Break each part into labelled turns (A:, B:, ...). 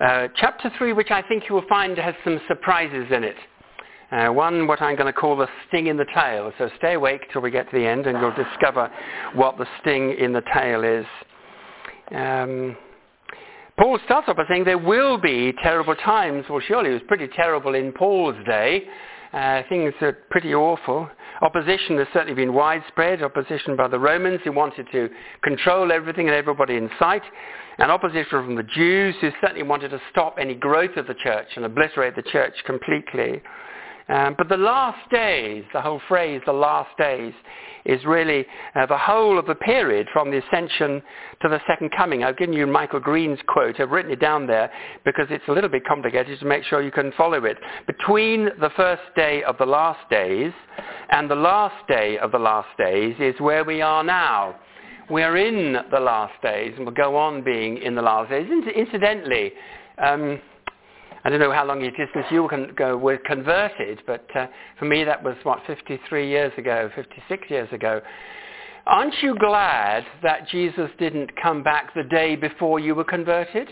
A: Uh, chapter 3, which I think you will find has some surprises in it. Uh, one, what I'm going to call the sting in the tail. So stay awake till we get to the end and you'll discover what the sting in the tail is. Um, Paul starts off by saying there will be terrible times. Well, surely it was pretty terrible in Paul's day. Uh, things are pretty awful. Opposition has certainly been widespread. Opposition by the Romans who wanted to control everything and everybody in sight. And opposition from the Jews who certainly wanted to stop any growth of the church and obliterate the church completely. Um, but the last days, the whole phrase, the last days, is really uh, the whole of the period from the ascension to the second coming. I've given you Michael Green's quote. I've written it down there because it's a little bit complicated to make sure you can follow it. Between the first day of the last days and the last day of the last days is where we are now. We're in the last days and we'll go on being in the last days. Incidentally, um, I don't know how long it is since you were converted, but uh, for me that was, what, 53 years ago, 56 years ago. Aren't you glad that Jesus didn't come back the day before you were converted?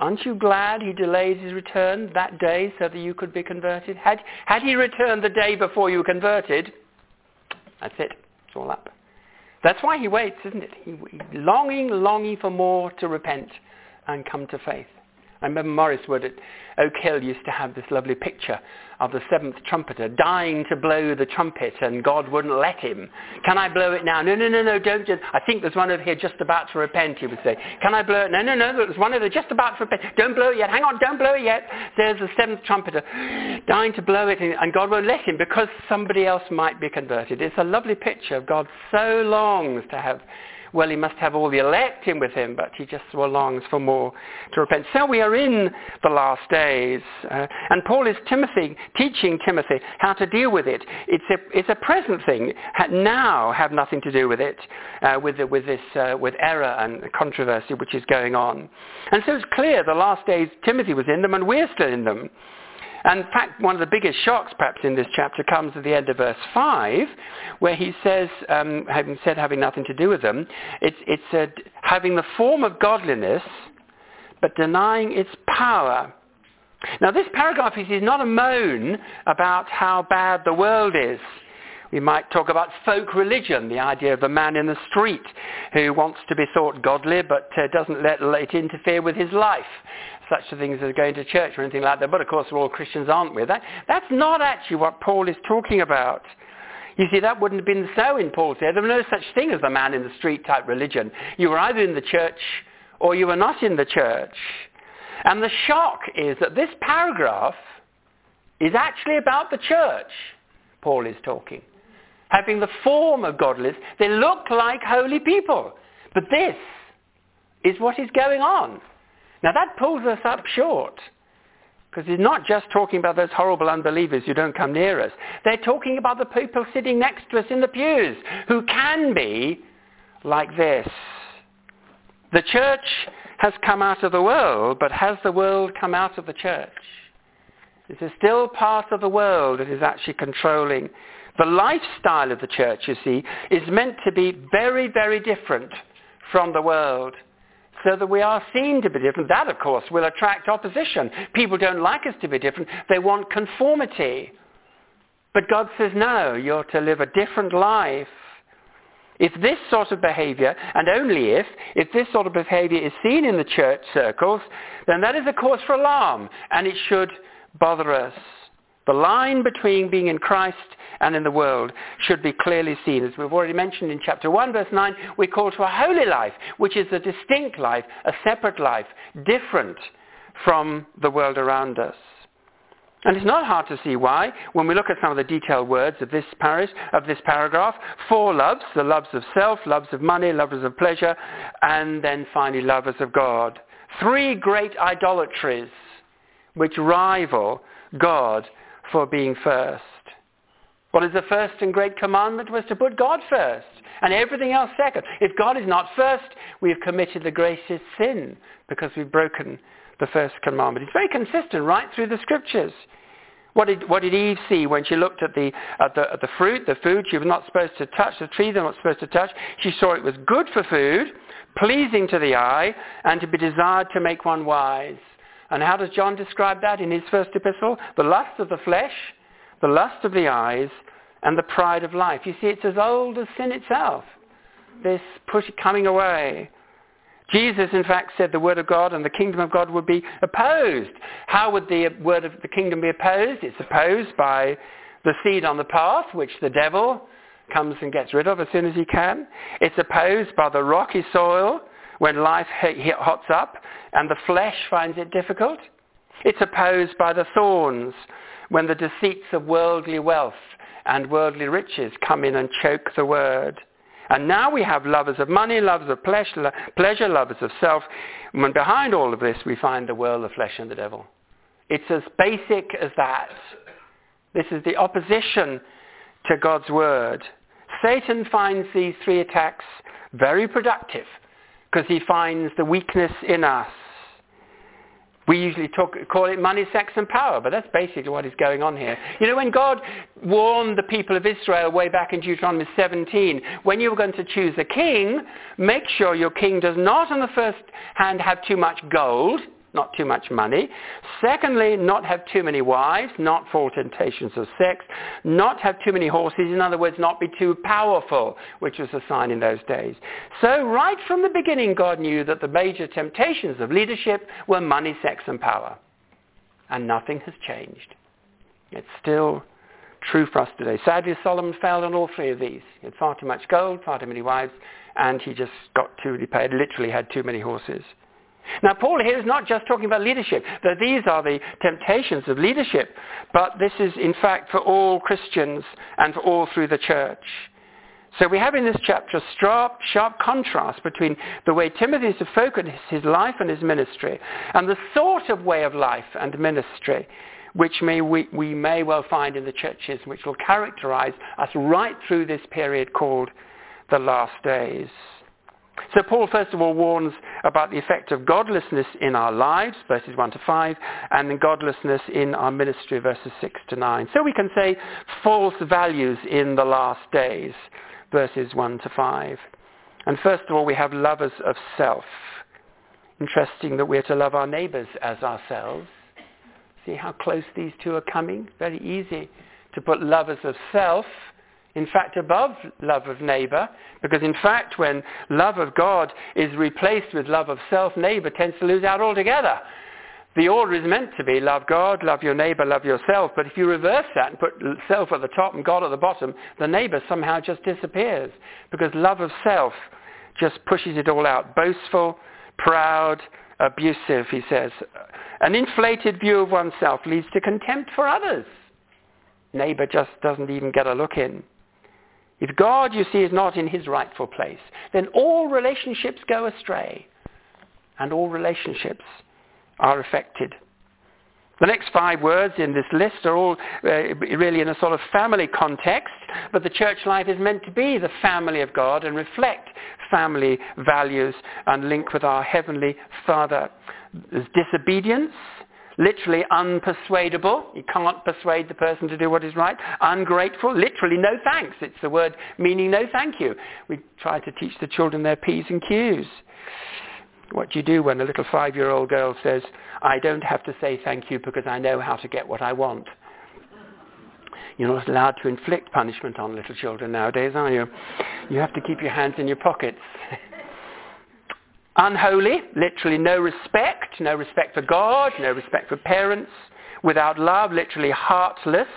A: Aren't you glad he delayed his return that day so that you could be converted? Had, had he returned the day before you were converted, that's it. It's all up. That's why he waits, isn't it? He, longing, longing for more to repent and come to faith. I remember Maurice Wood at Oak Hill used to have this lovely picture of the seventh trumpeter dying to blow the trumpet and God wouldn't let him. Can I blow it now? No, no, no, no, don't just. I think there's one over here just about to repent, he would say. Can I blow it? No, no, no, there's one over there just about to repent. Don't blow it yet. Hang on, don't blow it yet. There's the seventh trumpeter dying to blow it and God won't let him because somebody else might be converted. It's a lovely picture of God so longs to have well, he must have all the elect in with him, but he just longs for more to repent. So we are in the last days. Uh, and Paul is Timothy, teaching Timothy how to deal with it. It's a, it's a present thing. Now have nothing to do with it, uh, with, the, with this, uh, with error and controversy which is going on. And so it's clear the last days Timothy was in them and we're still in them. And in fact, one of the biggest shocks perhaps in this chapter comes at the end of verse 5, where he says, um, having said having nothing to do with them, it's, it's having the form of godliness, but denying its power. Now this paragraph is, is not a moan about how bad the world is. We might talk about folk religion, the idea of the man in the street who wants to be thought godly but uh, doesn't let it interfere with his life such things as going to church or anything like that. But of course, we're all Christians aren't we? That, that's not actually what Paul is talking about. You see, that wouldn't have been so in Paul's day. There was no such thing as a man in the street type religion. You were either in the church or you were not in the church. And the shock is that this paragraph is actually about the church, Paul is talking. Having the form of godliness, they look like holy people. But this is what is going on. Now that pulls us up short. Because he's not just talking about those horrible unbelievers who don't come near us. They're talking about the people sitting next to us in the pews who can be like this. The church has come out of the world, but has the world come out of the church? Is still part of the world that is actually controlling. The lifestyle of the church, you see, is meant to be very, very different from the world so that we are seen to be different. That, of course, will attract opposition. People don't like us to be different. They want conformity. But God says, no, you're to live a different life. If this sort of behavior, and only if, if this sort of behavior is seen in the church circles, then that is a cause for alarm, and it should bother us. The line between being in Christ and in the world should be clearly seen. As we've already mentioned in chapter 1, verse 9, we call to a holy life, which is a distinct life, a separate life, different from the world around us. And it's not hard to see why when we look at some of the detailed words of this, parish, of this paragraph. Four loves, the loves of self, loves of money, lovers of pleasure, and then finally lovers of God. Three great idolatries which rival God for being first. What is the first and great commandment was to put God first and everything else second. If God is not first, we have committed the greatest sin because we've broken the first commandment. It's very consistent right through the scriptures. What did, what did Eve see when she looked at the, at, the, at the fruit, the food? She was not supposed to touch the tree, they were not supposed to touch. She saw it was good for food, pleasing to the eye, and to be desired to make one wise. And how does John describe that in his first epistle? The lust of the flesh, the lust of the eyes, and the pride of life. You see, it's as old as sin itself. This push, coming away. Jesus, in fact, said the word of God and the kingdom of God would be opposed. How would the word of the kingdom be opposed? It's opposed by the seed on the path, which the devil comes and gets rid of as soon as he can. It's opposed by the rocky soil when life hots up and the flesh finds it difficult. It's opposed by the thorns when the deceits of worldly wealth and worldly riches come in and choke the word. And now we have lovers of money, lovers of pleasure, pleasure lovers of self. And behind all of this, we find the world, the flesh, and the devil. It's as basic as that. This is the opposition to God's word. Satan finds these three attacks very productive because he finds the weakness in us. We usually talk, call it money, sex, and power, but that's basically what is going on here. You know, when God warned the people of Israel way back in Deuteronomy 17, when you were going to choose a king, make sure your king does not on the first hand have too much gold, not too much money. Secondly, not have too many wives, not fall temptations of sex, not have too many horses, in other words, not be too powerful, which was a sign in those days. So right from the beginning, God knew that the major temptations of leadership were money, sex, and power. And nothing has changed. It's still true for us today. Sadly, Solomon failed on all three of these. He had far too much gold, far too many wives, and he just got too, he literally had too many horses. Now, Paul here is not just talking about leadership, that these are the temptations of leadership, but this is in fact for all Christians and for all through the church. So we have in this chapter a sharp, sharp contrast between the way Timothy is to focus his life and his ministry and the sort of way of life and ministry which may we, we may well find in the churches which will characterize us right through this period called the last days. So Paul first of all warns about the effect of godlessness in our lives, verses 1 to 5, and then godlessness in our ministry, verses 6 to 9. So we can say false values in the last days, verses 1 to 5. And first of all, we have lovers of self. Interesting that we're to love our neighbours as ourselves. See how close these two are coming? Very easy to put lovers of self in fact above love of neighbor, because in fact when love of God is replaced with love of self, neighbor tends to lose out altogether. The order is meant to be love God, love your neighbor, love yourself, but if you reverse that and put self at the top and God at the bottom, the neighbor somehow just disappears, because love of self just pushes it all out. Boastful, proud, abusive, he says. An inflated view of oneself leads to contempt for others. Neighbor just doesn't even get a look in. If God, you see, is not in his rightful place, then all relationships go astray. And all relationships are affected. The next five words in this list are all uh, really in a sort of family context, but the church life is meant to be the family of God and reflect family values and link with our heavenly Father. There's disobedience, literally unpersuadable. You can't persuade the person to do what is right. Ungrateful, literally no thanks. It's the word meaning no thank you. We try to teach the children their P's and Q's. What do you do when a little five-year-old girl says, I don't have to say thank you because I know how to get what I want? You're not allowed to inflict punishment on little children nowadays, are you? You have to keep your hands in your pockets. Unholy, literally no respect, no respect for God, no respect for parents. Without love, literally heartless,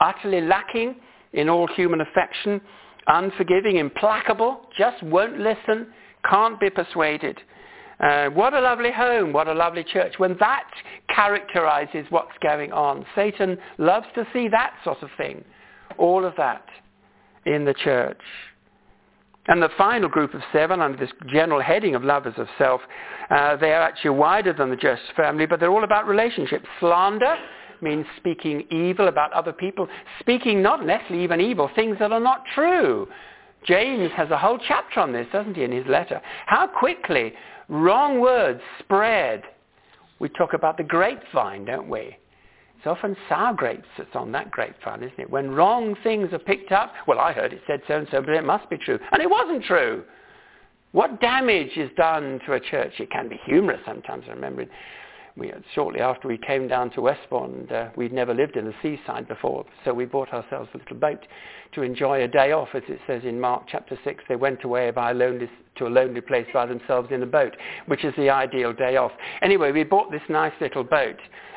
A: utterly lacking in all human affection, unforgiving, implacable, just won't listen, can't be persuaded. Uh, what a lovely home, what a lovely church, when that characterizes what's going on. Satan loves to see that sort of thing, all of that in the church. And the final group of seven, under this general heading of lovers of self, uh, they are actually wider than the just family, but they're all about relationships. Slander means speaking evil about other people, speaking not necessarily even evil, things that are not true. James has a whole chapter on this, doesn't he, in his letter? How quickly wrong words spread. We talk about the grapevine, don't we? It's often sour grapes that's on that grapevine, isn't it? When wrong things are picked up, well, I heard it said so and so, but it must be true. And it wasn't true. What damage is done to a church? It can be humorous sometimes. I remember we, shortly after we came down to Westbourne, uh, we'd never lived in the seaside before, so we bought ourselves a little boat to enjoy a day off, as it says in Mark chapter 6. They went away by a lonely, to a lonely place by themselves in a boat, which is the ideal day off. Anyway, we bought this nice little boat,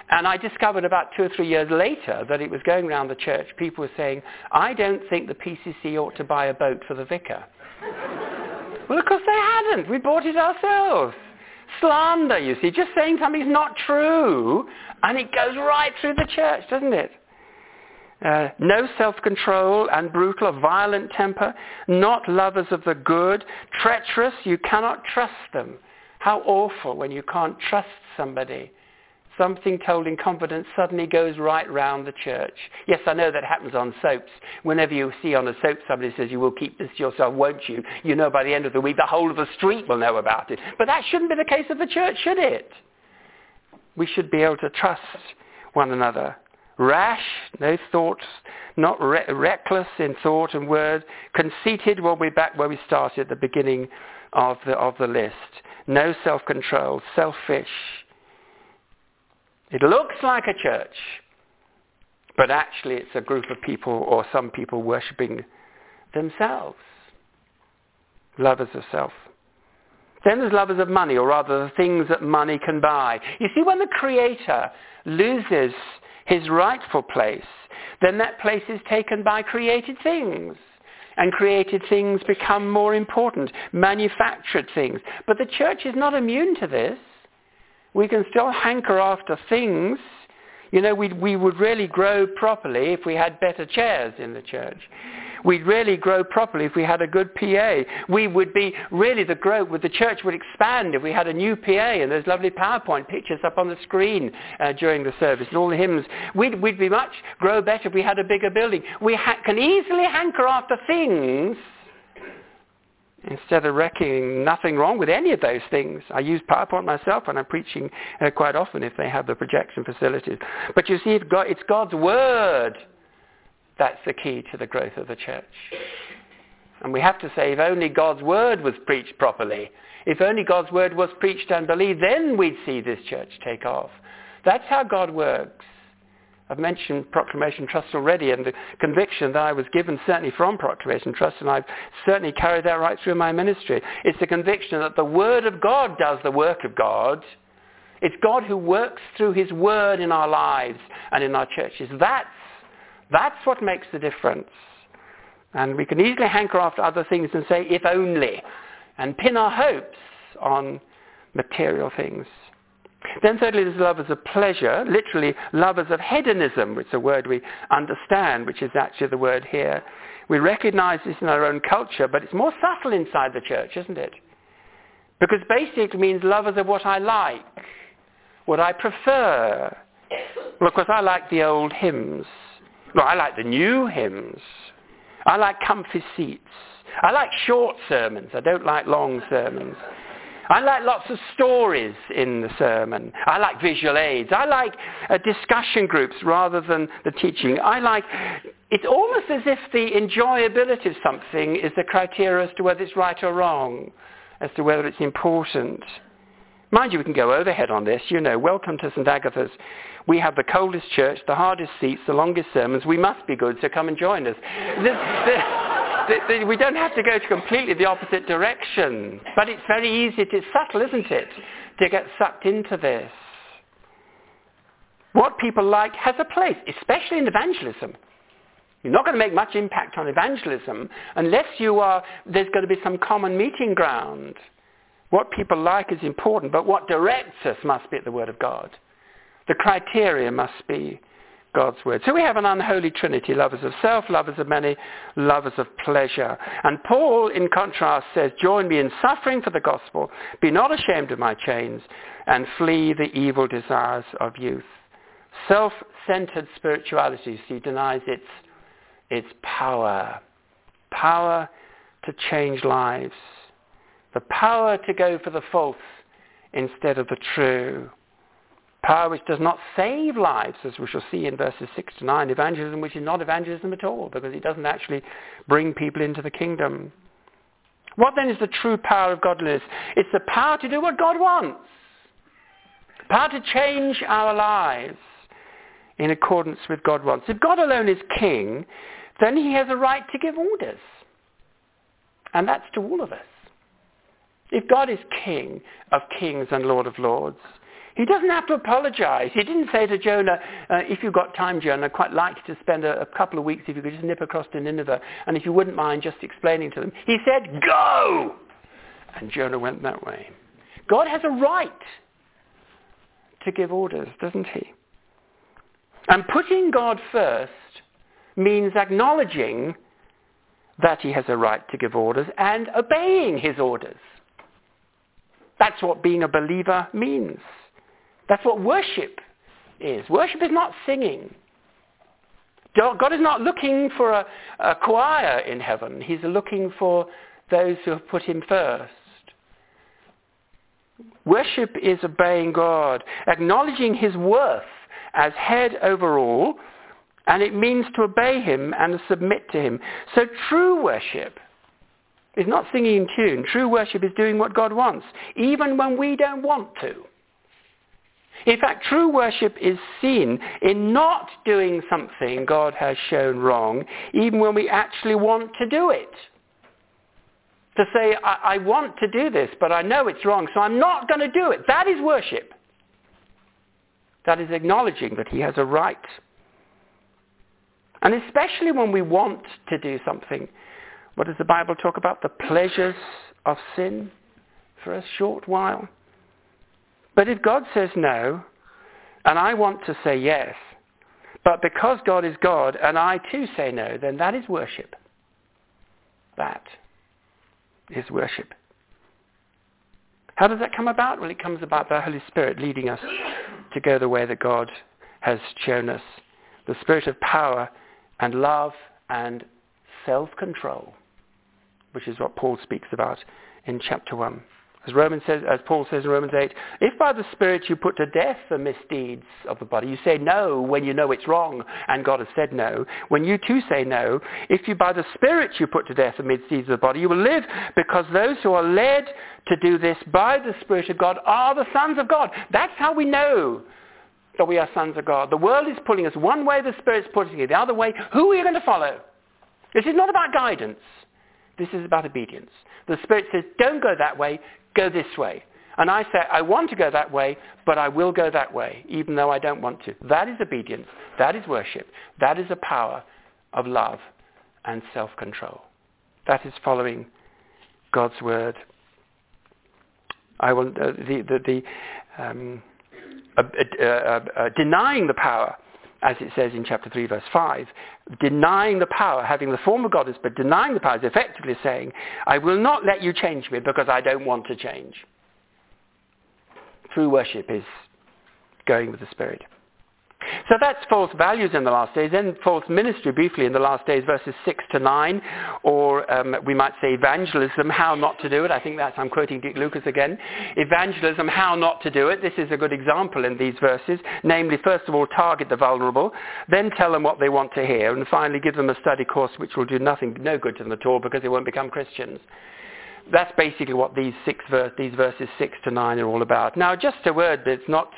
A: and I discovered about two or three years later that it was going around the church. People were saying, I don't think the PCC ought to buy a boat for the vicar. well, of course they hadn't. We bought it ourselves slander, you see, just saying something's not true, and it goes right through the church, doesn't it? Uh, no self-control and brutal or violent temper, not lovers of the good, treacherous, you cannot trust them. How awful when you can't trust somebody something told in confidence suddenly goes right round the church. Yes, I know that happens on soaps. Whenever you see on a soap somebody says, you will keep this to yourself, won't you? You know by the end of the week the whole of the street will know about it. But that shouldn't be the case of the church, should it? We should be able to trust one another. Rash, no thoughts, not re- reckless in thought and word. Conceited, we'll be back where we started at the beginning of the, of the list. No self-control, selfish, it looks like a church, but actually it's a group of people or some people worshipping themselves. Lovers of self. Then there's lovers of money, or rather the things that money can buy. You see, when the Creator loses his rightful place, then that place is taken by created things. And created things become more important, manufactured things. But the church is not immune to this we can still hanker after things. You know, we we would really grow properly if we had better chairs in the church. We'd really grow properly if we had a good PA. We would be really the growth the church would expand if we had a new PA and those lovely PowerPoint pictures up on the screen uh, during the service and all the hymns. We'd, we'd be much grow better if we had a bigger building. We ha- can easily hanker after things instead of reckoning nothing wrong with any of those things. I use PowerPoint myself and I'm preaching uh, quite often if they have the projection facilities. But you see, it's God's Word that's the key to the growth of the church. And we have to say, if only God's Word was preached properly, if only God's Word was preached and believed, then we'd see this church take off. That's how God works. I've mentioned Proclamation Trust already and the conviction that I was given certainly from Proclamation Trust and I've certainly carried that right through my ministry. It's the conviction that the Word of God does the work of God. It's God who works through His Word in our lives and in our churches. That's, that's what makes the difference. And we can easily hanker after other things and say, if only, and pin our hopes on material things. Then thirdly, there's lovers of pleasure, literally lovers of hedonism, which is a word we understand, which is actually the word here. We recognize this in our own culture, but it's more subtle inside the church, isn't it? Because basically it means lovers of what I like, what I prefer. Well, of course, I like the old hymns. Well, I like the new hymns. I like comfy seats. I like short sermons. I don't like long sermons. I like lots of stories in the sermon. I like visual aids. I like uh, discussion groups rather than the teaching. I like, it's almost as if the enjoyability of something is the criteria as to whether it's right or wrong, as to whether it's important. Mind you, we can go overhead on this. You know, welcome to St. Agatha's. We have the coldest church, the hardest seats, the longest sermons. We must be good, so come and join us. The, the, we don't have to go to completely the opposite direction. But it's very easy, it's subtle, isn't it, to get sucked into this. What people like has a place, especially in evangelism. You're not going to make much impact on evangelism unless you are, there's going to be some common meeting ground. What people like is important, but what directs us must be the Word of God. The criteria must be God's Word. So we have an unholy trinity, lovers of self, lovers of many, lovers of pleasure. And Paul, in contrast, says, join me in suffering for the gospel, be not ashamed of my chains, and flee the evil desires of youth. Self-centered spirituality, see, denies its, its power. Power to change lives the power to go for the false instead of the true. Power which does not save lives, as we shall see in verses 6 to 9. Evangelism which is not evangelism at all, because it doesn't actually bring people into the kingdom. What then is the true power of godliness? It's the power to do what God wants. Power to change our lives in accordance with God wants. If God alone is king, then he has a right to give orders. And that's to all of us. If God is king of kings and lord of lords, he doesn't have to apologize. He didn't say to Jonah, uh, if you've got time, Jonah, I'd quite like to spend a, a, couple of weeks if you could just nip across to Nineveh, and if you wouldn't mind just explaining to them. He said, go! And Jonah went that way. God has a right to give orders, doesn't he? And putting God first means acknowledging that he has a right to give orders and obeying his orders. That's what being a believer means. That's what worship is. Worship is not singing. God is not looking for a, a choir in heaven. He's looking for those who have put him first. Worship is obeying God, acknowledging his worth as head over all, and it means to obey him and submit to him. So true worship is not singing in tune. True worship is doing what God wants, even when we don't want to. In fact, true worship is seen in not doing something God has shown wrong, even when we actually want to do it. To say, I, I want to do this, but I know it's wrong, so I'm not going to do it. That is worship. That is acknowledging that he has a right. And especially when we want to do something, what does the Bible talk about? The pleasures of sin for a short while. But if God says no, and I want to say yes, but because God is God and I too say no, then that is worship. That is worship. How does that come about? Well, it comes about the Holy Spirit leading us to go the way that God has shown us. The spirit of power and love and self-control, which is what Paul speaks about in chapter 1. As, Romans says, as Paul says in Romans 8, if by the Spirit you put to death the misdeeds of the body, you say no when you know it's wrong and God has said no. When you too say no, if you by the Spirit you put to death the misdeeds of the body, you will live because those who are led to do this by the Spirit of God are the sons of God. That's how we know that we are sons of God. The world is pulling us one way, the Spirit's pulling us the other way. Who are you going to follow? This is not about guidance. This is about obedience. The Spirit says, don't go that way, go this way. And I say, I want to go that way, but I will go that way, even though I don't want to. That is obedience. That is worship. That is a power of love and self-control. That is following God's word. I will, uh, the, the, the um, uh, uh, uh, denying the power as it says in chapter 3, verse 5, denying the power, having the form of God, but denying the power is effectively saying, I will not let you change me because I don't want to change. True worship is going with the Spirit. So that's false values in the last days. Then false ministry briefly in the last days, verses 6 to 9, or um, we might say evangelism, how not to do it. I think that's, I'm quoting Dick Lucas again. Evangelism, how not to do it. This is a good example in these verses. Namely, first of all, target the vulnerable, then tell them what they want to hear, and finally give them a study course which will do nothing, no good to them at all because they won't become Christians that's basically what these six these verses six to nine are all about. Now, just a word, it's not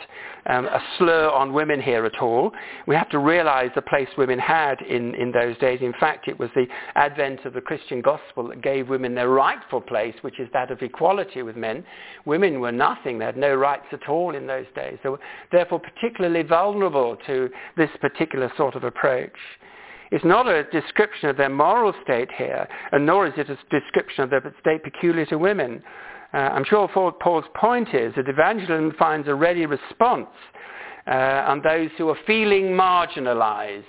A: um, a slur on women here at all. We have to realize the place women had in, in those days. In fact, it was the advent of the Christian gospel that gave women their rightful place, which is that of equality with men. Women were nothing. They had no rights at all in those days. They were therefore particularly vulnerable to this particular sort of approach. It's not a description of their moral state here, and nor is it a description of their state peculiar to women. Uh, I'm sure Paul's point is that evangelism finds a ready response uh, on those who are feeling marginalized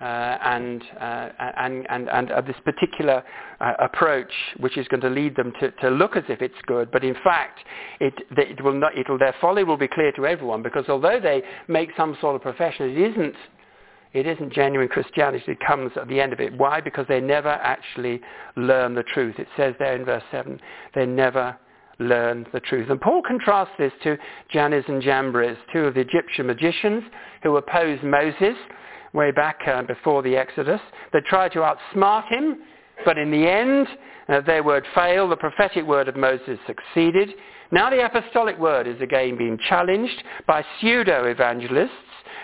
A: uh, and, uh, and, and, and of this particular uh, approach, which is going to lead them to, to look as if it's good, but in fact, it, it will not, it'll, their folly will be clear to everyone because although they make some sort of profession, it isn't it isn't genuine Christianity that comes at the end of it. Why? Because they never actually learn the truth. It says there in verse 7, they never learn the truth. And Paul contrasts this to Jannes and Jambres, two of the Egyptian magicians who opposed Moses way back uh, before the Exodus. They tried to outsmart him, but in the end, uh, their word failed. The prophetic word of Moses succeeded. Now the apostolic word is again being challenged by pseudo-evangelists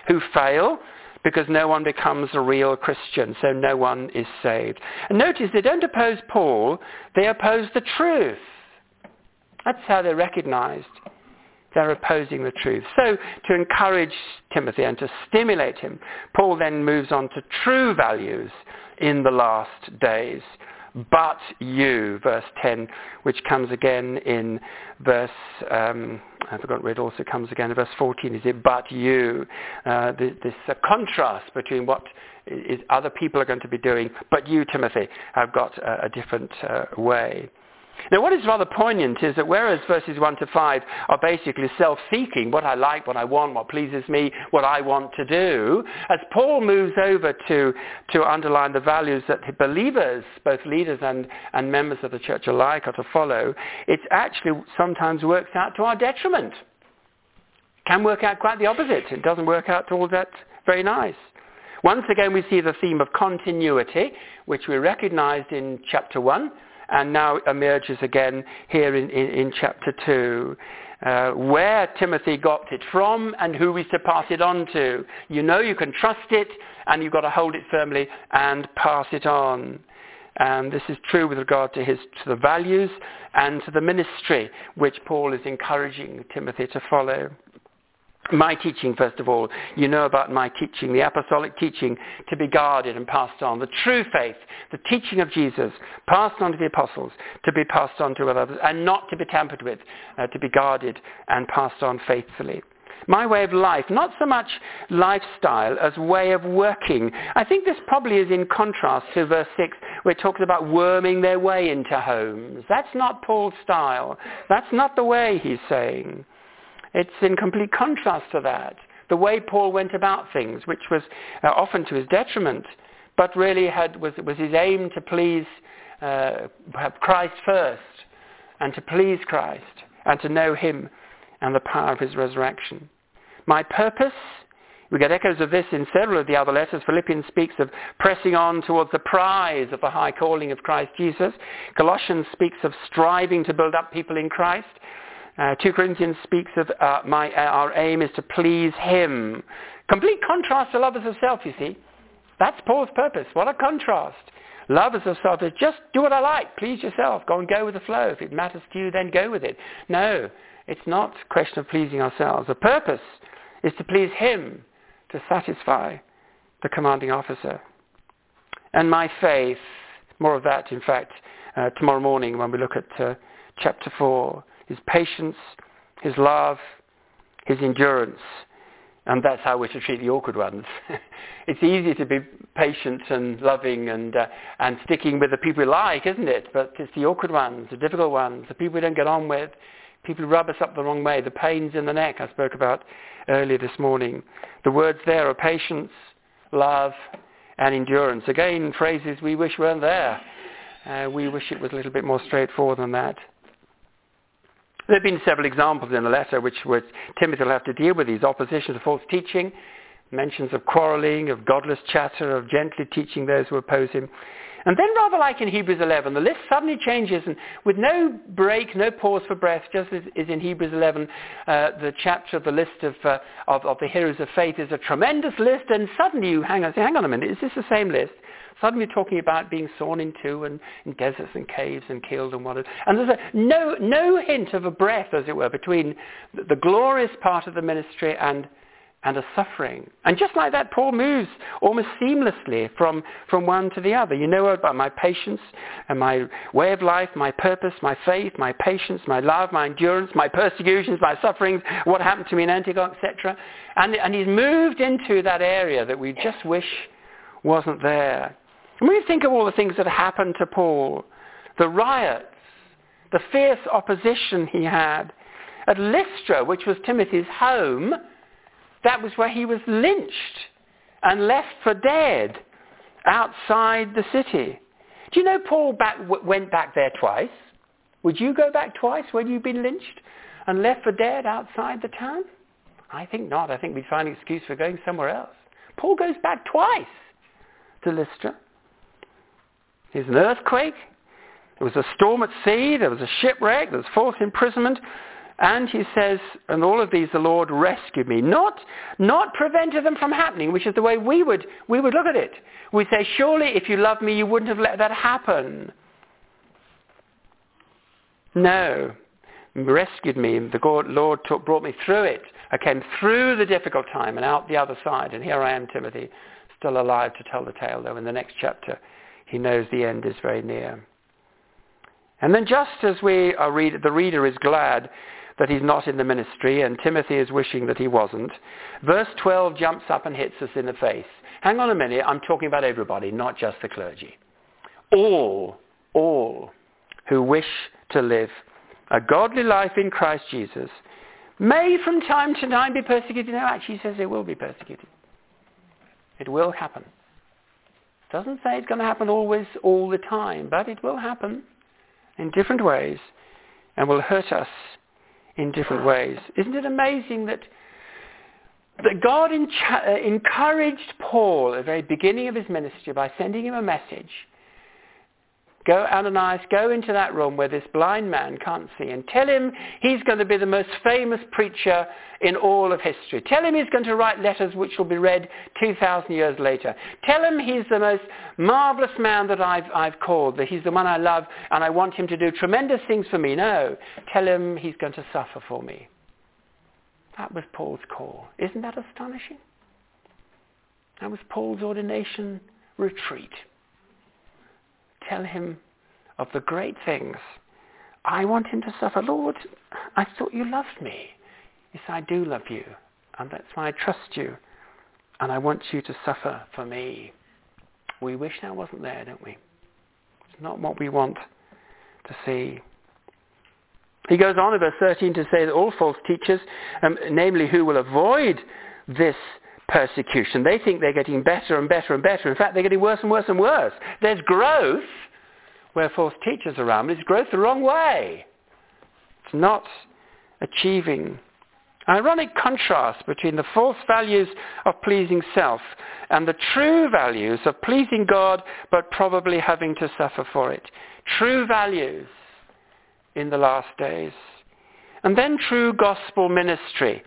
A: who fail because no one becomes a real Christian, so no one is saved. And notice they don't oppose Paul, they oppose the truth. That's how they're recognized. They're opposing the truth. So to encourage Timothy and to stimulate him, Paul then moves on to true values in the last days. But you, verse 10, which comes again in verse, um, I forgot where it also comes again in verse 14, is it but you? Uh, this, contrast between what is other people are going to be doing, but you, Timothy, have got a, a different uh, way. Now what is rather poignant is that whereas verses 1 to 5 are basically self-seeking, what I like, what I want, what pleases me, what I want to do, as Paul moves over to, to underline the values that believers, both leaders and, and members of the church alike, are to follow, it actually sometimes works out to our detriment. It can work out quite the opposite. It doesn't work out all that very nice. Once again, we see the theme of continuity, which we recognized in chapter 1 and now emerges again here in, in, in chapter 2. Uh, where Timothy got it from and who he's to pass it on to. You know you can trust it and you've got to hold it firmly and pass it on. And this is true with regard to, his, to the values and to the ministry which Paul is encouraging Timothy to follow my teaching, first of all. You know about my teaching, the apostolic teaching to be guarded and passed on. The true faith, the teaching of Jesus, passed on to the apostles, to be passed on to others, and not to be tampered with, uh, to be guarded and passed on faithfully. My way of life, not so much lifestyle as way of working. I think this probably is in contrast to verse 6 where it talks about worming their way into homes. That's not Paul's style. That's not the way he's saying. It's in complete contrast to that. The way Paul went about things, which was uh, often to his detriment, but really had, was, was his aim to please uh, Christ first, and to please Christ, and to know him and the power of his resurrection. My purpose, we get echoes of this in several of the other letters. Philippians speaks of pressing on towards the prize of the high calling of Christ Jesus. Colossians speaks of striving to build up people in Christ. Uh, 2 Corinthians speaks of uh, my, uh, our aim is to please him. Complete contrast to lovers of self, you see. That's Paul's purpose. What a contrast. Lovers of self is just do what I like, please yourself, go and go with the flow. If it matters to you, then go with it. No, it's not a question of pleasing ourselves. The purpose is to please him, to satisfy the commanding officer. And my faith, more of that, in fact, uh, tomorrow morning when we look at uh, chapter 4 his patience, his love, his endurance. And that's how we're to treat the awkward ones. it's easy to be patient and loving and, uh, and sticking with the people we like, isn't it? But it's the awkward ones, the difficult ones, the people we don't get on with, people who rub us up the wrong way, the pains in the neck I spoke about earlier this morning. The words there are patience, love, and endurance. Again, phrases we wish weren't there. Uh, we wish it was a little bit more straightforward than that. There have been several examples in the letter which, which Timothy will have to deal with these opposition to false teaching, mentions of quarreling, of godless chatter, of gently teaching those who oppose him. And then rather like in Hebrews 11, the list suddenly changes and with no break, no pause for breath, just as is in Hebrews 11, uh, the chapter of the list of, uh, of, of, the heroes of faith is a tremendous list and suddenly you hang on, say, hang on a minute, is this the same list? Suddenly you're talking about being sawn in two and in deserts and caves and killed and whatever. And there's a, no, no hint of a breath, as it were, between the, the glorious part of the ministry and, and a suffering. And just like that, Paul moves almost seamlessly from, from one to the other. You know about my patience and my way of life, my purpose, my faith, my patience, my love, my endurance, my persecutions, my sufferings, what happened to me in Antioch, etc. And, and he's moved into that area that we just wish wasn't there. And when you think of all the things that happened to Paul, the riots, the fierce opposition he had, at Lystra, which was Timothy's home, that was where he was lynched and left for dead outside the city. Do you know Paul back, went back there twice? Would you go back twice when you've been lynched and left for dead outside the town? I think not. I think we'd find an excuse for going somewhere else. Paul goes back twice to Lystra. There's an earthquake. There was a storm at sea. There was a shipwreck. There was false imprisonment. And he says, and all of these the Lord rescued me. Not, not prevented them from happening, which is the way we would, we would look at it. We say, surely if you loved me, you wouldn't have let that happen. No. Rescued me. The Lord took, brought me through it. I came through the difficult time and out the other side. And here I am, Timothy, still alive to tell the tale, though in the next chapter he knows the end is very near. And then just as we are read, the reader is glad that he's not in the ministry and Timothy is wishing that he wasn't, verse 12 jumps up and hits us in the face. Hang on a minute, I'm talking about everybody, not just the clergy. All, all who wish to live a godly life in Christ Jesus may from time to time be persecuted. No, actually he says they will be persecuted. It will happen. Doesn't say it's going to happen always, all the time, but it will happen in different ways and will hurt us in different ways. Isn't it amazing that, that God uh, encouraged Paul at the very beginning of his ministry by sending him a message Go, Ananias, go into that room where this blind man can't see and tell him he's going to be the most famous preacher in all of history. Tell him he's going to write letters which will be read 2,000 years later. Tell him he's the most marvelous man that I've, I've called, that he's the one I love and I want him to do tremendous things for me. No, tell him he's going to suffer for me. That was Paul's call. Isn't that astonishing? That was Paul's ordination retreat tell him of the great things. I want him to suffer. Lord, I thought you loved me. Yes, I do love you. And that's why I trust you. And I want you to suffer for me. We wish that wasn't there, don't we? It's not what we want to see. He goes on in verse 13 to say that all false teachers, um, namely who will avoid this persecution. They think they're getting better and better and better. In fact, they're getting worse and worse and worse. There's growth where false teachers are around, but it's growth the wrong way. It's not achieving. Ironic contrast between the false values of pleasing self and the true values of pleasing God but probably having to suffer for it. True values in the last days. And then true gospel ministry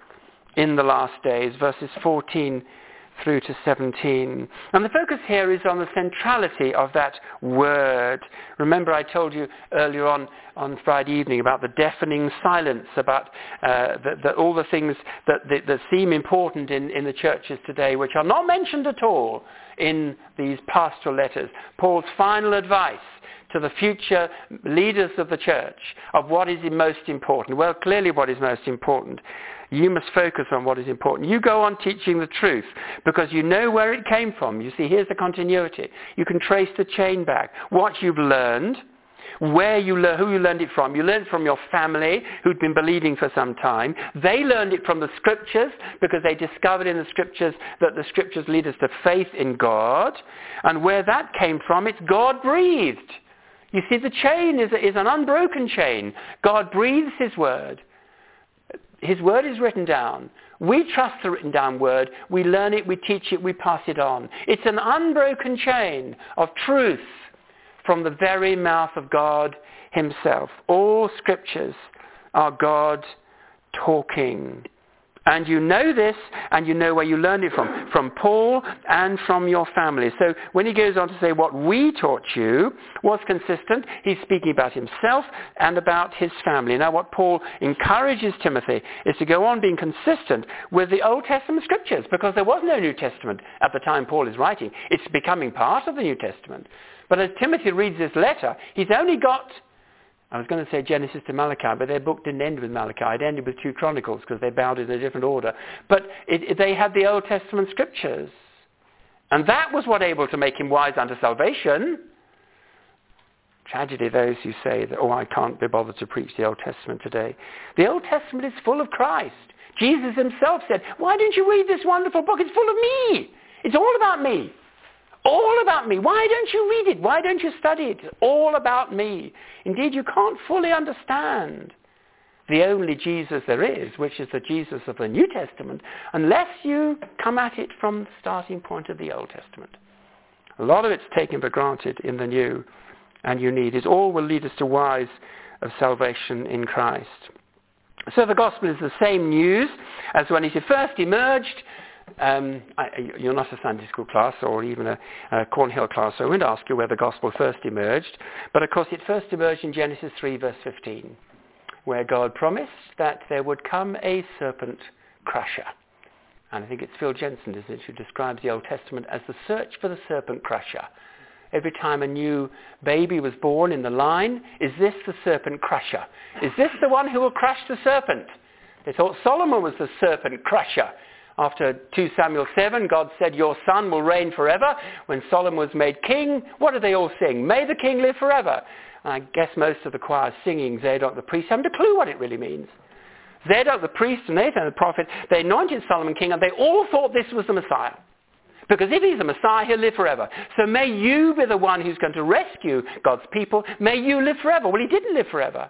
A: in the last days, verses 14 through to 17. And the focus here is on the centrality of that word. Remember I told you earlier on on Friday evening about the deafening silence, about uh, the, the, all the things that, that, that seem important in, in the churches today, which are not mentioned at all in these pastoral letters. Paul's final advice to the future leaders of the church of what is most important. Well, clearly what is most important. You must focus on what is important. You go on teaching the truth because you know where it came from. You see, here's the continuity. You can trace the chain back. What you've learned, where you learn, who you learned it from. You learned it from your family who'd been believing for some time. They learned it from the scriptures because they discovered in the scriptures that the scriptures lead us to faith in God. And where that came from, it's God breathed. You see, the chain is, is an unbroken chain. God breathes his word. His word is written down. We trust the written down word. We learn it, we teach it, we pass it on. It's an unbroken chain of truth from the very mouth of God himself. All scriptures are God talking. And you know this, and you know where you learned it from, from Paul and from your family. So when he goes on to say what we taught you was consistent, he's speaking about himself and about his family. Now what Paul encourages Timothy is to go on being consistent with the Old Testament scriptures, because there was no New Testament at the time Paul is writing. It's becoming part of the New Testament. But as Timothy reads this letter, he's only got I was going to say Genesis to Malachi, but their book didn't end with Malachi. It ended with two Chronicles because they bowed in a different order. But it, it, they had the Old Testament scriptures. And that was what able to make him wise unto salvation. Tragedy those who say that, oh, I can't be bothered to preach the Old Testament today. The Old Testament is full of Christ. Jesus himself said, why didn't you read this wonderful book? It's full of me. It's all about me. All about me. Why don't you read it? Why don't you study it? It's all about me. Indeed, you can't fully understand the only Jesus there is, which is the Jesus of the New Testament, unless you come at it from the starting point of the Old Testament. A lot of it's taken for granted in the New, and you need it. All will lead us to wise of salvation in Christ. So the gospel is the same news as when it first emerged. Um, I, you're not a Sunday school class or even a, a Cornhill class, so I won't ask you where the gospel first emerged. But of course, it first emerged in Genesis 3, verse 15 where God promised that there would come a serpent crusher. And I think it's Phil Jensen, isn't it, who describes the Old Testament as the search for the serpent crusher. Every time a new baby was born in the line, is this the serpent crusher? Is this the one who will crush the serpent? They thought Solomon was the serpent crusher. After 2 Samuel 7, God said, Your son will reign forever. When Solomon was made king, what did they all sing? May the king live forever. I guess most of the choir singing Zadok the priest haven't a clue what it really means. Zadok the priest and Nathan the prophet, they anointed Solomon king and they all thought this was the Messiah. Because if he's the Messiah, he'll live forever. So may you be the one who's going to rescue God's people. May you live forever. Well, he didn't live forever.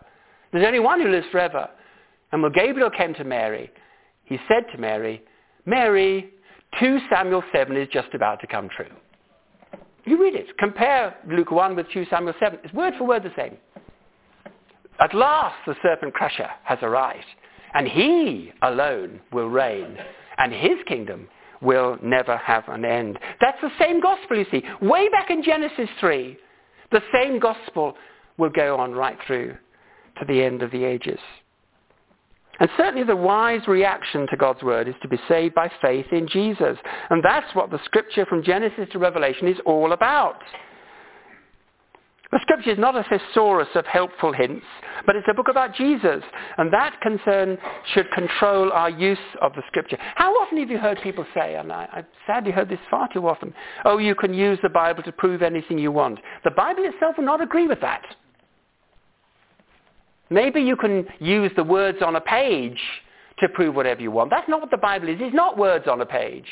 A: There's only one who lives forever. And when Gabriel came to Mary, he said to Mary, Mary, 2 Samuel 7 is just about to come true. You read it. Compare Luke 1 with 2 Samuel 7. It's word for word the same. At last the serpent crusher has arrived, and he alone will reign, and his kingdom will never have an end. That's the same gospel, you see. Way back in Genesis 3, the same gospel will go on right through to the end of the ages. And certainly the wise reaction to God's word is to be saved by faith in Jesus. And that's what the scripture from Genesis to Revelation is all about. The scripture is not a thesaurus of helpful hints, but it's a book about Jesus. And that concern should control our use of the scripture. How often have you heard people say, and I, I've sadly heard this far too often, oh, you can use the Bible to prove anything you want. The Bible itself will not agree with that. Maybe you can use the words on a page to prove whatever you want. That's not what the Bible is. It's not words on a page.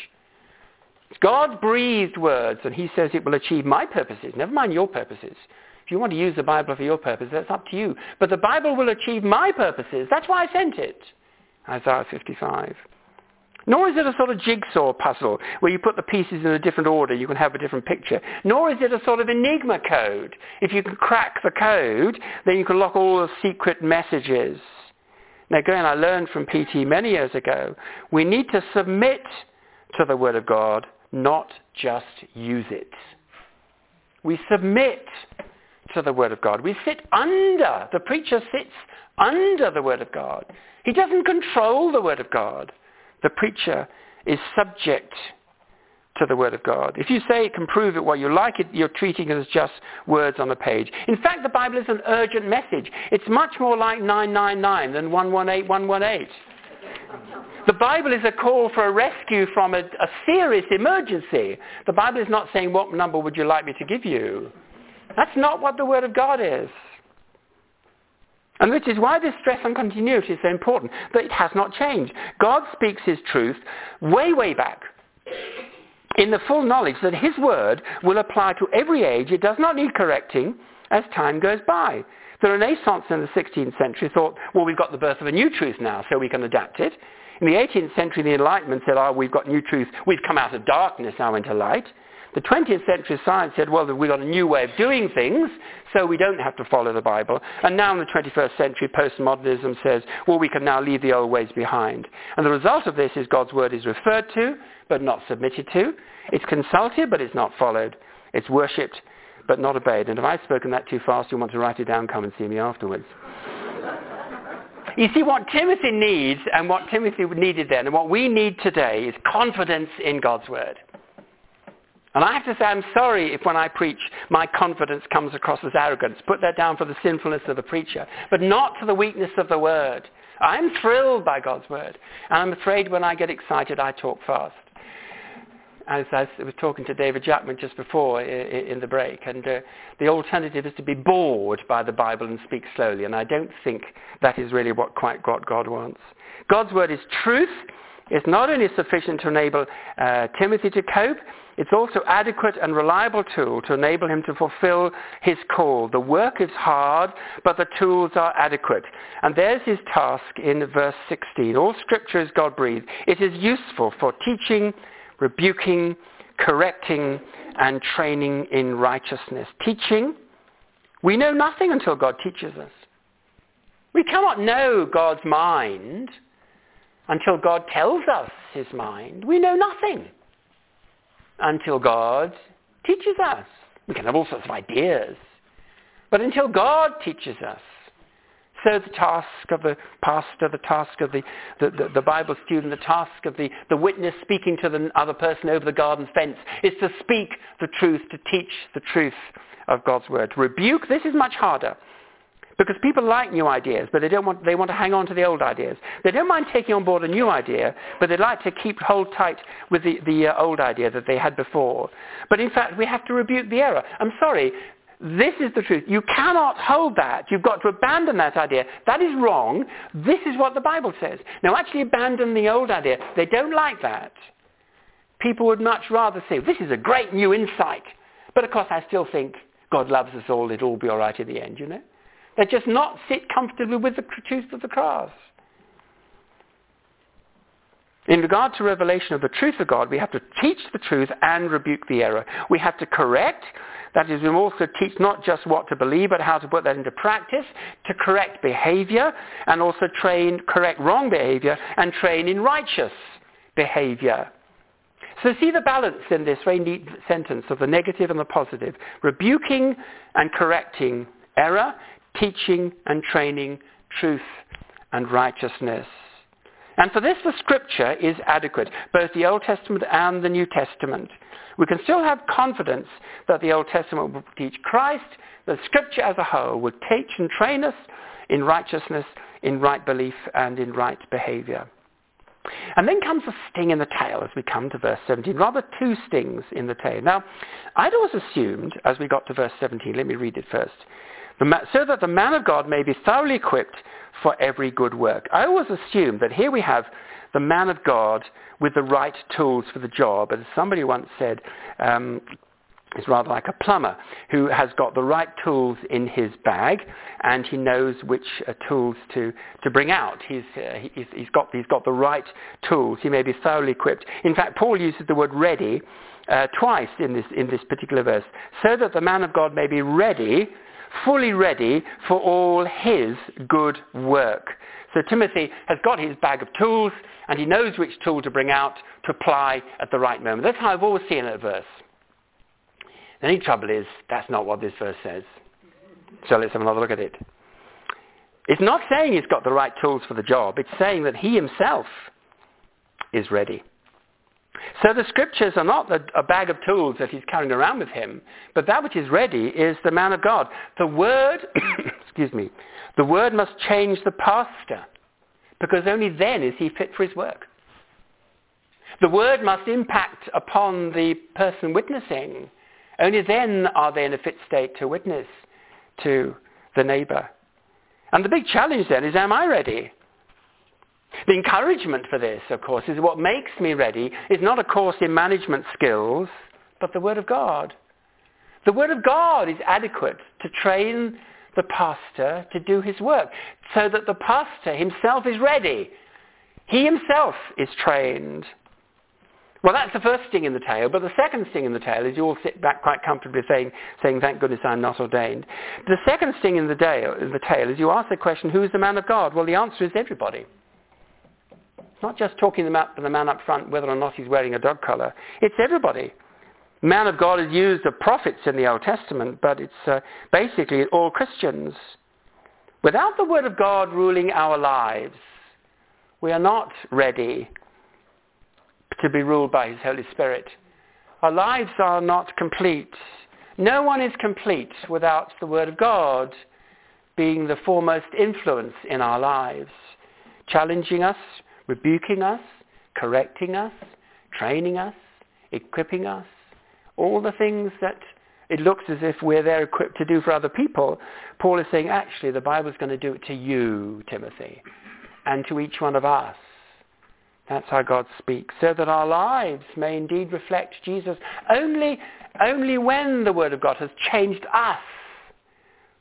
A: It's God's breathed words, and he says it will achieve my purposes, never mind your purposes. If you want to use the Bible for your purpose, that's up to you. But the Bible will achieve my purposes. That's why I sent it. Isaiah 55. Nor is it a sort of jigsaw puzzle where you put the pieces in a different order, you can have a different picture. Nor is it a sort of enigma code. If you can crack the code, then you can lock all the secret messages. Now again, I learned from PT many years ago, we need to submit to the Word of God, not just use it. We submit to the Word of God. We sit under, the preacher sits under the Word of God. He doesn't control the Word of God the preacher is subject to the Word of God. If you say it can prove it what you like it, you're treating it as just words on a page. In fact, the Bible is an urgent message. It's much more like 999 than 118, 118. The Bible is a call for a rescue from a, a serious emergency. The Bible is not saying, what number would you like me to give you? That's not what the Word of God is. And which is why this stress on continuity is so important, that it has not changed. God speaks his truth way, way back in the full knowledge that his word will apply to every age. It does not need correcting as time goes by. The Renaissance in the 16th century thought, well, we've got the birth of a new truth now, so we can adapt it. In the 18th century, the Enlightenment said, oh, we've got new truth. We've come out of darkness now into light. The 20th century science said, well, we've got a new way of doing things, so we don't have to follow the Bible. And now in the 21st century, postmodernism says, well, we can now leave the old ways behind. And the result of this is God's word is referred to, but not submitted to. It's consulted, but it's not followed. It's worshipped, but not obeyed. And if I've spoken that too fast, you want to write it down, come and see me afterwards. You see, what Timothy needs and what Timothy needed then and what we need today is confidence in God's word. And I have to say, I'm sorry if when I preach, my confidence comes across as arrogance. Put that down for the sinfulness of the preacher, but not to the weakness of the word. I'm thrilled by God's word. And I'm afraid when I get excited, I talk fast. As I was talking to David Jackman just before in the break, and uh, the alternative is to be bored by the Bible and speak slowly, and I don't think that is really what quite what God wants. God's word is truth. It's not only sufficient to enable uh, Timothy to cope, It's also adequate and reliable tool to enable him to fulfill his call. The work is hard, but the tools are adequate. And there's his task in verse 16. All scripture is God-breathed. It is useful for teaching, rebuking, correcting, and training in righteousness. Teaching, we know nothing until God teaches us. We cannot know God's mind until God tells us his mind. We know nothing until God teaches us. We can have all sorts of ideas. But until God teaches us, so the task of the pastor, the task of the, the, the, the, Bible student, the task of the, the witness speaking to the other person over the garden fence is to speak the truth, to teach the truth of God's word. Rebuke, this is much harder. Because people like new ideas, but they don't want, they want to hang on to the old ideas. They don't mind taking on board a new idea, but they'd like to keep hold tight with the, the uh, old idea that they had before. But in fact, we have to rebuke the error. I'm sorry, this is the truth. You cannot hold that. You've got to abandon that idea. That is wrong. This is what the Bible says. Now actually abandon the old idea. They don't like that. People would much rather say, this is a great new insight. But of course I still think God loves us all. It'll all be all right in the end, you know. They just not sit comfortably with the truth of the cross. In regard to revelation of the truth of God, we have to teach the truth and rebuke the error. We have to correct, that is, we also teach not just what to believe, but how to put that into practice, to correct behavior, and also train, correct wrong behavior, and train in righteous behavior. So see the balance in this very neat sentence of the negative and the positive. Rebuking and correcting error, teaching and training truth and righteousness. And for this the scripture is adequate, both the Old Testament and the New Testament. We can still have confidence that the Old Testament will teach Christ, the scripture as a whole will teach and train us in righteousness, in right belief, and in right behavior. And then comes a sting in the tail as we come to verse 17, rather two stings in the tail. Now, I'd always assumed, as we got to verse 17, let me read it first, so that the man of God may be thoroughly equipped for every good work. I always assume that here we have the man of God with the right tools for the job. As somebody once said, um, rather like a plumber who has got the right tools in his bag and he knows which uh, tools to, to bring out. He's, uh, he's, he's, got, he's got the right tools. He may be thoroughly equipped. In fact, Paul uses the word ready uh, twice in this, in this particular verse, so that the man of God may be ready fully ready for all his good work. So Timothy has got his bag of tools and he knows which tool to bring out to apply at the right moment. That's how I've always seen that verse. The only trouble is that's not what this verse says. So let's have another look at it. It's not saying he's got the right tools for the job. It's saying that he himself is ready. So the scriptures are not a, bag of tools that he's carrying around with him, but that which is ready is the man of God. The word, excuse me, the word must change the pastor, because only then is he fit for his work. The word must impact upon the person witnessing. Only then are they in a fit state to witness to the neighbor. And the big challenge then is, am I ready? The encouragement for this, of course, is what makes me ready is not a course in management skills, but the Word of God. The Word of God is adequate to train the pastor to do his work so that the pastor himself is ready. He himself is trained. Well, that's the first sting in the tail, but the second sting in the tail is you all sit back quite comfortably saying, saying thank goodness I'm not ordained. The second sting in the, tail, in the tail is you ask the question, who is the man of God? Well, the answer is everybody. Not just talking about the man up front whether or not he's wearing a dog collar. It's everybody. Man of God is used of prophets in the Old Testament, but it's uh, basically all Christians. Without the Word of God ruling our lives, we are not ready to be ruled by His Holy Spirit. Our lives are not complete. No one is complete without the Word of God being the foremost influence in our lives, challenging us, rebuking us, correcting us, training us, equipping us, all the things that it looks as if we're there equipped to do for other people, Paul is saying, actually, the Bible's going to do it to you, Timothy, and to each one of us. That's how God speaks, so that our lives may indeed reflect Jesus. Only, only when the Word of God has changed us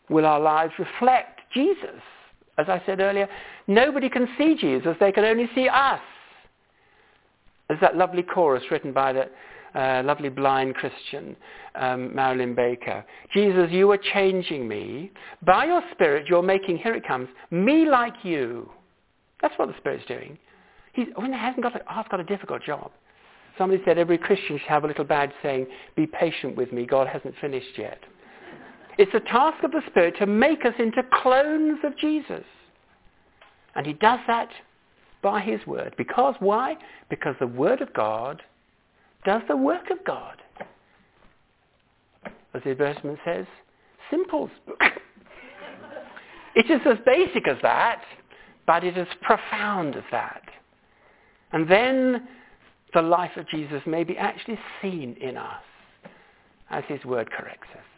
A: will our lives reflect Jesus. As I said earlier, nobody can see Jesus, they can only see us. There's that lovely chorus written by that uh, lovely blind Christian, um, Marilyn Baker. Jesus, you are changing me. By your Spirit, you're making, here it comes, me like you. That's what the Spirit's doing. He's, when he hasn't got a, oh, got a difficult job. Somebody said every Christian should have a little badge saying, be patient with me, God hasn't finished yet. It's the task of the Spirit to make us into clones of Jesus. And he does that by his word. Because why? Because the word of God does the work of God. As the advertisement says, simples. it is as basic as that, but it is profound as that. And then the life of Jesus may be actually seen in us as his word corrects us.